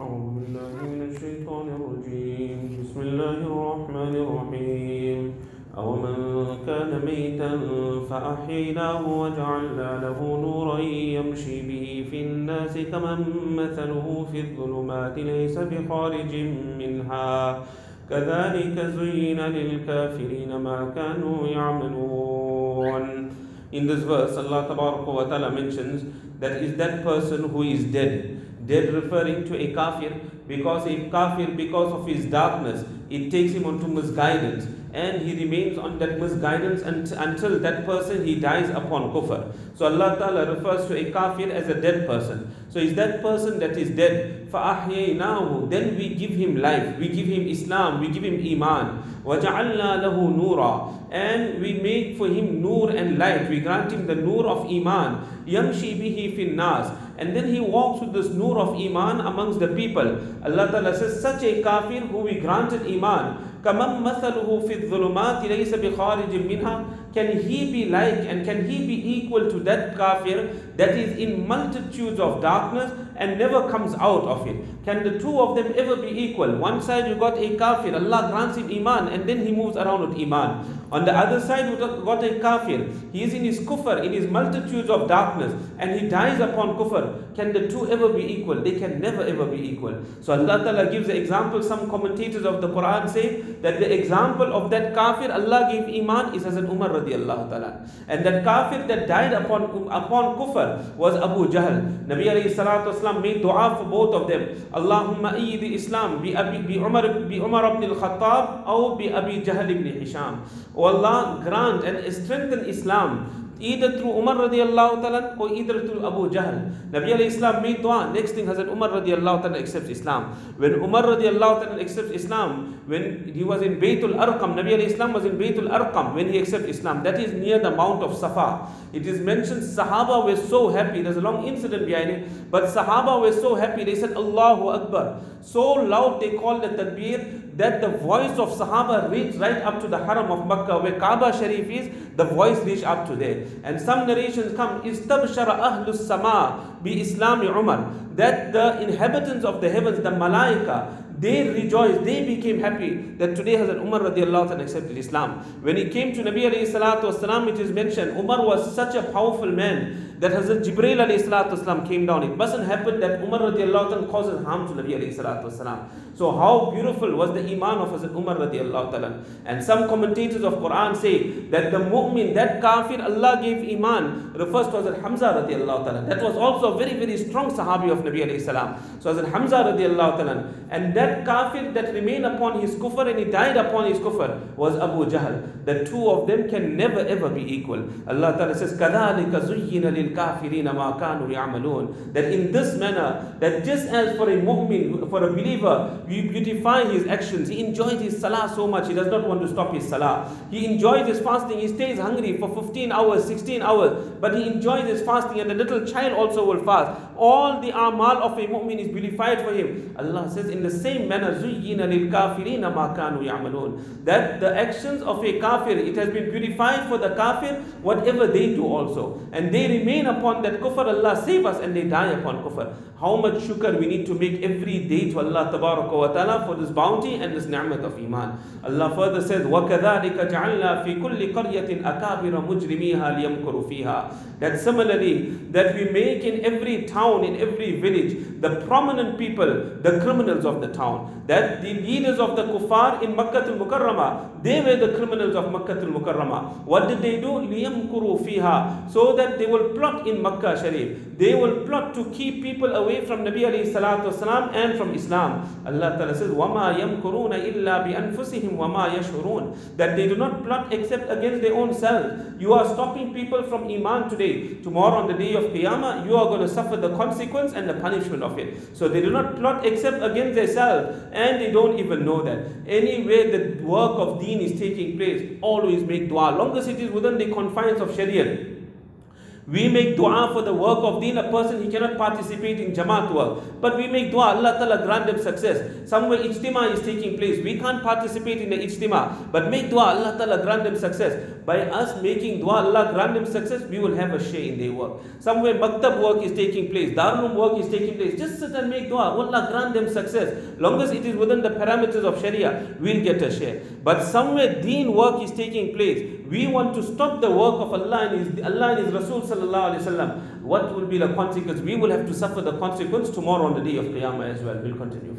أعوذ بالله من الشيطان الرجيم. بسم الله الرحمن الرحيم. أومن كان ميتا فأحييناه وجعلنا له نورا يمشي به في الناس كمن مثله في الظلمات ليس بخارج منها. كذلك زين للكافرين ما كانوا يعملون. In this verse, Allah ta'ala mentions that is that person who is dead. Dead referring to a kafir because a kafir, because of his darkness, it takes him onto misguidance and he remains on that misguidance until that person he dies upon kufr. So Allah Ta'ala refers to a kafir as a dead person. So is that person that is dead, فَأَحْيَيْنَاهُ Then we give him life, we give him Islam, we give him Iman. وَجَعَلْنَا لَهُ نُورًا And we make for him nur and light. We grant him the nur of Iman. يَمْشِي بِهِ فِي النَّاسِ And then he walks with this nur of Iman amongst the people. Allah Ta'ala says, such a kafir who we granted Iman, كَمَنْ مَثَلُهُ فِي الظُّلُمَاتِ لَيْسَ بِخَارِجٍ مِنْهَا can he be like and can he be equal to that kafir that is in multitudes of darkness and never comes out of it? Can the two of them ever be equal? One side you got a kafir, Allah grants him iman and then he moves around with iman. On the other side you got a kafir, he is in his kufr, in his multitudes of darkness and he dies upon kufr. Can the two ever be equal? They can never ever be equal. So Allah Ta'ala gives the example, some commentators of the Quran say that the example of that kafir Allah gave iman is as an Umar And that kafir that died upon, upon kufr was Abu Jahl. Nabi alayhi salatu made dua for both of them. Allahumma ayyid Islam bi, Abi, bi, Umar, bi Umar ibn al-Khattab or bi Abi Jahl ibn Hisham. O Allah grant and strengthen Islam either through Umar radiallahu ta'ala or either through Abu Jahl. Nabi alayhis salam made dua. Next thing Hazrat Umar radiallahu ta'ala accepts Islam. When Umar radiallahu ta'ala accepts Islam, when he was in Baytul Arqam, Nabi alayhis salam was in Baytul Arqam when he accepts Islam. That is near the Mount of Safa. It is mentioned Sahaba were so happy. There's a long incident behind it. But Sahaba were so happy. They said Allahu Akbar. So loud they called the takbir that the voice of Sahaba reached right up to the Haram of Makkah where Kaaba Sharif is. The voice reached up to there. And some narrations come, Istabshara ahlus sama bi Islami Umar. That the inhabitants of the heavens, the Malaika, they rejoiced, they became happy that today Hazrat Umar radiallahu accepted Islam. When he came to Nabi alayhi salatu wasalam, it is mentioned, Umar was such a powerful man that Hazrat Jibreel alayhi salatu wasalam came down. It mustn't happen that Umar radiallahu anhu causes harm to Nabi alayhi salatu wasalam. So how beautiful was the iman of Hazrat Umar radiallahu ta'ala. And some commentators of Quran say that the mu'min, that kafir Allah gave iman, refers to Hazrat Hamza radiallahu ta'ala. That was also very, very strong Sahabi of Nabi alayhi salam. So Hazrat Hamza radiallahu ta'ala. And that kafir that remained upon his kufr and he died upon his kufr was Abu Jahl. The two of them can never ever be equal. Allah ta'ala says, كَذَلِكَ زُيِّنَ لِلْكَافِرِينَ مَا كَانُوا يَعْمَلُونَ That in this manner, that just as for a mu'min, for a believer, we beautify his actions. He enjoys his salah so much, he does not want to stop his salah. He enjoys his fasting, he stays hungry for 15 hours, 16 hours, but he enjoys his fasting and the little child also will fast all the amal of a mu'min is vilified for him. Allah says in the same manner, زُيِّنَ لِلْكَافِرِينَ مَا كَانُوا يَعْمَلُونَ That the actions of a kafir, it has been purified for the kafir, whatever they do also. And they remain upon that kufr, Allah save us, and they die upon kufr. How much shukr we need to make every day to Allah wa ta'ala for this bounty and this ni'mat of iman. Allah further says, وَكَذَلِكَ جَعَلْنَا فِي كُلِّ قَرْيَةٍ أَكَابِرَ مُجْرِمِيهَا لِيَمْكُرُوا فِيهَا That similarly, that we make in every town in every village, the prominent people, the criminals of the town. That the leaders of the kuffar in Makkah al-Mukarramah, they were the criminals of Makkah al-Mukarramah. What did they do? لِيَمْكُرُوا فِيهَا So that they will plot in Makkah Sharif. They will plot to keep people away from Nabi alayhi salatu wasalam and from Islam. Allah Ta'ala says, وَمَا يَمْكُرُونَ إِلَّا بِأَنفُسِهِمْ وَمَا يَشْعُرُونَ That they do not plot except against their own selves. You are stopping people from Iman today. Tomorrow on the day of Qiyamah, you are going to suffer the consequence and the punishment of it. So they do not plot except against themselves and they don't even know that. Anywhere the work of deen is taking place, always make dua. Long as it is within the confines of Sharia We make dua for the work of deen. A person, he cannot participate in Jamaat work. But we make dua, Allah Ta'ala grant them success. Somewhere ijtima is taking place. We can't participate in the ijtima. But make dua, Allah Ta'ala grant them success. By us making dua, Allah grant them success, we will have a share in their work. Somewhere maktab work is taking place. Darulum work is taking place. Just sit and make dua. Allah grant them success. Long as it is within the parameters of Sharia, we'll get a share. But somewhere deen work is taking place. We want to stop the work of Allah and His, Allah and His Rasul sallallahu alaihi wasallam. What will be the consequence? We will have to suffer the consequence tomorrow on the day of Qiyamah as well. We'll continue.